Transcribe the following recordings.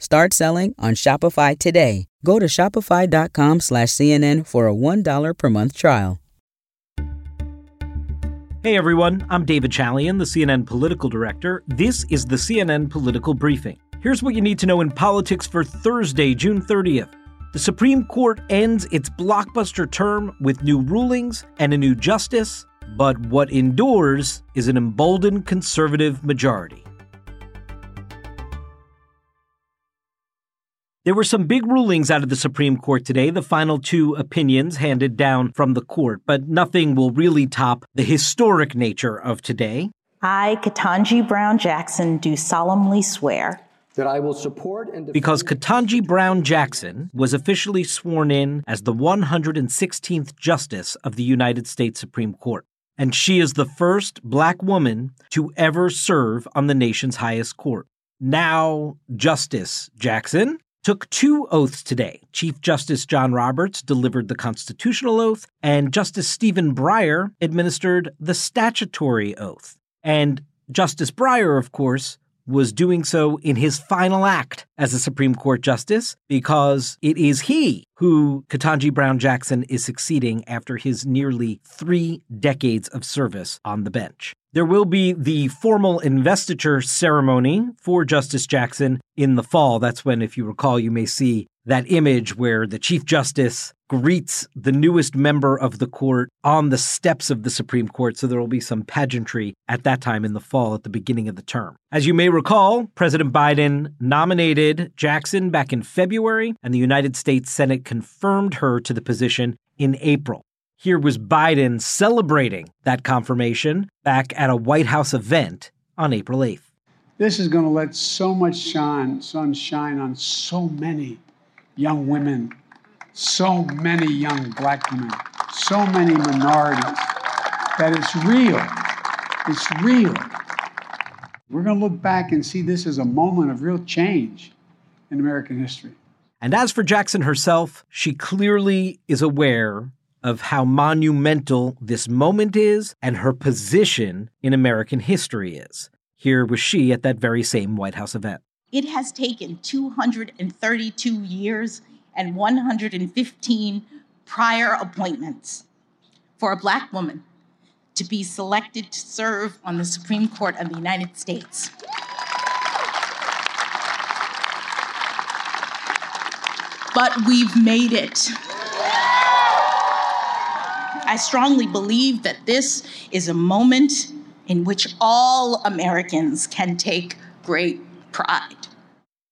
Start selling on Shopify today. Go to shopify.com slash CNN for a $1 per month trial. Hey everyone, I'm David Chalian, the CNN political director. This is the CNN Political Briefing. Here's what you need to know in politics for Thursday, June 30th. The Supreme Court ends its blockbuster term with new rulings and a new justice, but what endures is an emboldened conservative majority. There were some big rulings out of the Supreme Court today, the final two opinions handed down from the court, but nothing will really top the historic nature of today. I, Ketanji Brown Jackson, do solemnly swear that I will support and defend. because Ketanji Brown Jackson was officially sworn in as the 116th Justice of the United States Supreme Court. And she is the first black woman to ever serve on the nation's highest court. Now, Justice Jackson took two oaths today. Chief Justice John Roberts delivered the constitutional oath, and Justice Stephen Breyer administered the statutory oath. And Justice Breyer, of course, was doing so in his final act as a Supreme Court justice because it is he who Ketanji Brown Jackson is succeeding after his nearly three decades of service on the bench. There will be the formal investiture ceremony for Justice Jackson in the fall. That's when, if you recall, you may see that image where the Chief Justice greets the newest member of the court on the steps of the Supreme Court. So there will be some pageantry at that time in the fall at the beginning of the term. As you may recall, President Biden nominated Jackson back in February, and the United States Senate confirmed her to the position in April. Here was Biden celebrating that confirmation back at a White House event on April 8th. This is going to let so much shine, sun shine on so many young women, so many young black women, so many minorities that it's real. It's real. We're going to look back and see this as a moment of real change in American history. And as for Jackson herself, she clearly is aware of how monumental this moment is and her position in American history is. Here was she at that very same White House event. It has taken 232 years and 115 prior appointments for a black woman to be selected to serve on the Supreme Court of the United States. But we've made it. I strongly believe that this is a moment in which all Americans can take great pride.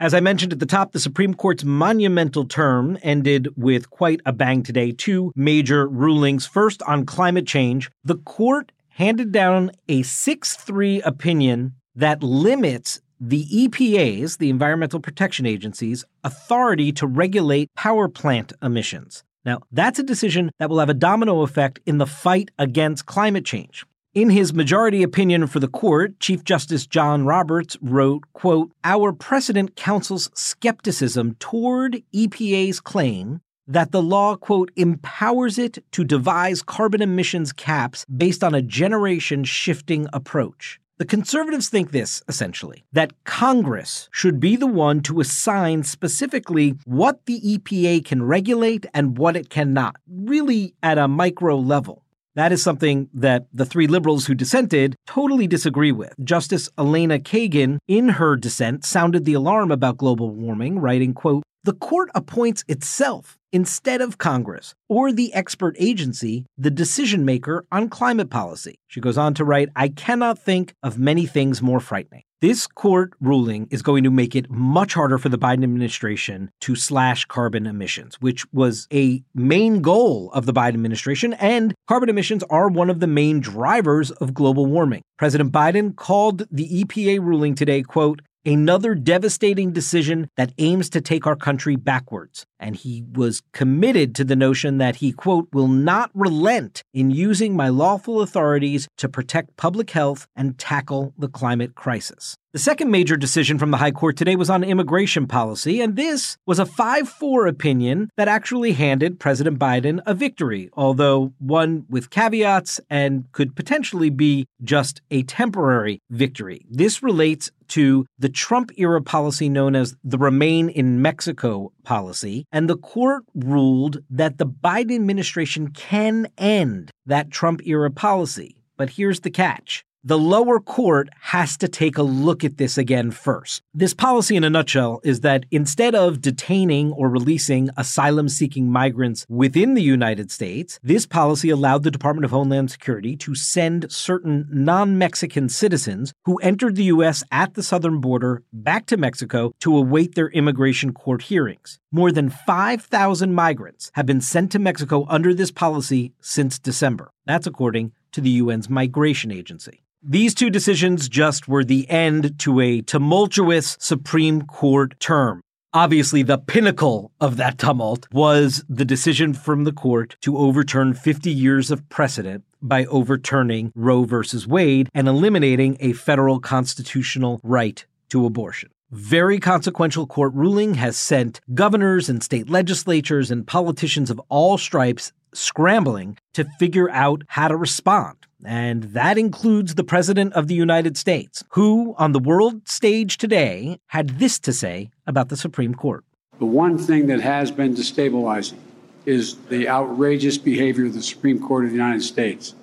As I mentioned at the top, the Supreme Court's monumental term ended with quite a bang today. Two major rulings. First, on climate change, the court handed down a 6 3 opinion that limits the EPA's, the Environmental Protection Agency's, authority to regulate power plant emissions. Now, that's a decision that will have a domino effect in the fight against climate change. In his majority opinion for the court, Chief Justice John Roberts wrote, quote, "Our precedent counsels skepticism toward EPA's claim that the law, quote, empowers it to devise carbon emissions caps based on a generation shifting approach. The conservatives think this, essentially, that Congress should be the one to assign specifically what the EPA can regulate and what it cannot, really at a micro level. That is something that the three liberals who dissented totally disagree with. Justice Elena Kagan, in her dissent, sounded the alarm about global warming, writing, quote, the court appoints itself instead of Congress or the expert agency, the decision maker on climate policy. She goes on to write, I cannot think of many things more frightening. This court ruling is going to make it much harder for the Biden administration to slash carbon emissions, which was a main goal of the Biden administration. And carbon emissions are one of the main drivers of global warming. President Biden called the EPA ruling today, quote, another devastating decision that aims to take our country backwards. And he was committed to the notion that he, quote, will not relent in using my lawful authorities to protect public health and tackle the climate crisis. The second major decision from the High Court today was on immigration policy, and this was a 5 4 opinion that actually handed President Biden a victory, although one with caveats and could potentially be just a temporary victory. This relates to the Trump era policy known as the Remain in Mexico policy, and the court ruled that the Biden administration can end that Trump era policy. But here's the catch the lower court has to take a look at this again first. This policy, in a nutshell, is that instead of detaining or releasing asylum seeking migrants within the United States, this policy allowed the Department of Homeland Security to send certain non Mexican citizens who entered the U.S. at the southern border back to Mexico to await their immigration court hearings. More than 5,000 migrants have been sent to Mexico under this policy since December. That's according to the UN's migration agency. These two decisions just were the end to a tumultuous Supreme Court term. Obviously, the pinnacle of that tumult was the decision from the court to overturn 50 years of precedent by overturning Roe v. Wade and eliminating a federal constitutional right to abortion. Very consequential court ruling has sent governors and state legislatures and politicians of all stripes scrambling to figure out how to respond. And that includes the President of the United States, who, on the world stage today, had this to say about the Supreme Court. The one thing that has been destabilizing is the outrageous behavior of the Supreme Court of the United States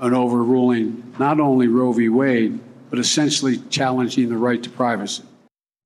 on overruling not only Roe v. Wade, but essentially challenging the right to privacy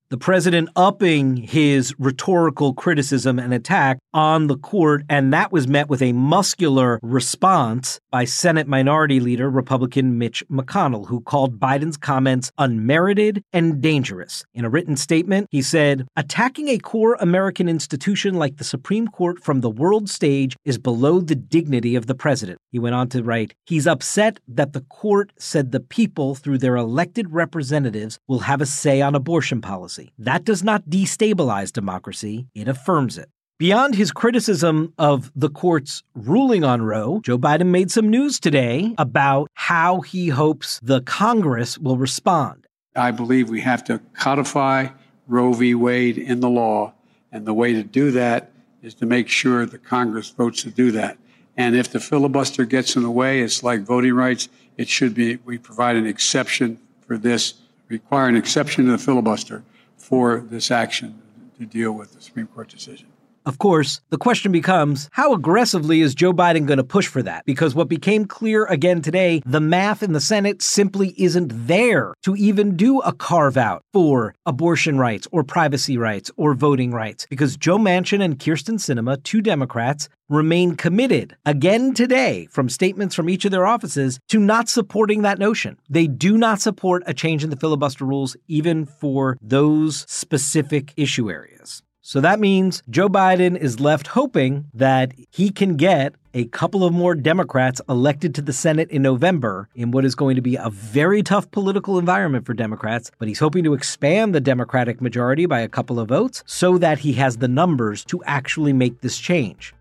the president upping his rhetorical criticism and attack on the court, and that was met with a muscular response by Senate Minority Leader Republican Mitch McConnell, who called Biden's comments unmerited and dangerous. In a written statement, he said, Attacking a core American institution like the Supreme Court from the world stage is below the dignity of the president. He went on to write, He's upset that the court said the people, through their elected representatives, will have a say on abortion policy. That does not destabilize democracy, it affirms it. Beyond his criticism of the court's ruling on Roe, Joe Biden made some news today about how he hopes the Congress will respond. I believe we have to codify Roe v. Wade in the law, and the way to do that is to make sure the Congress votes to do that. And if the filibuster gets in the way, it's like voting rights. It should be we provide an exception for this, require an exception to the filibuster for this action to deal with the Supreme Court decision. Of course, the question becomes how aggressively is Joe Biden going to push for that? Because what became clear again today, the math in the Senate simply isn't there to even do a carve out for abortion rights or privacy rights or voting rights. Because Joe Manchin and Kyrsten Sinema, two Democrats, remain committed again today from statements from each of their offices to not supporting that notion. They do not support a change in the filibuster rules, even for those specific issue areas. So that means Joe Biden is left hoping that he can get a couple of more Democrats elected to the Senate in November in what is going to be a very tough political environment for Democrats, but he's hoping to expand the Democratic majority by a couple of votes so that he has the numbers to actually make this change.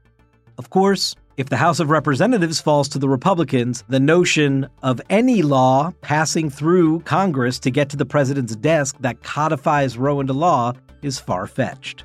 Of course, if the House of Representatives falls to the Republicans, the notion of any law passing through Congress to get to the president's desk that codifies Roe into law is far fetched.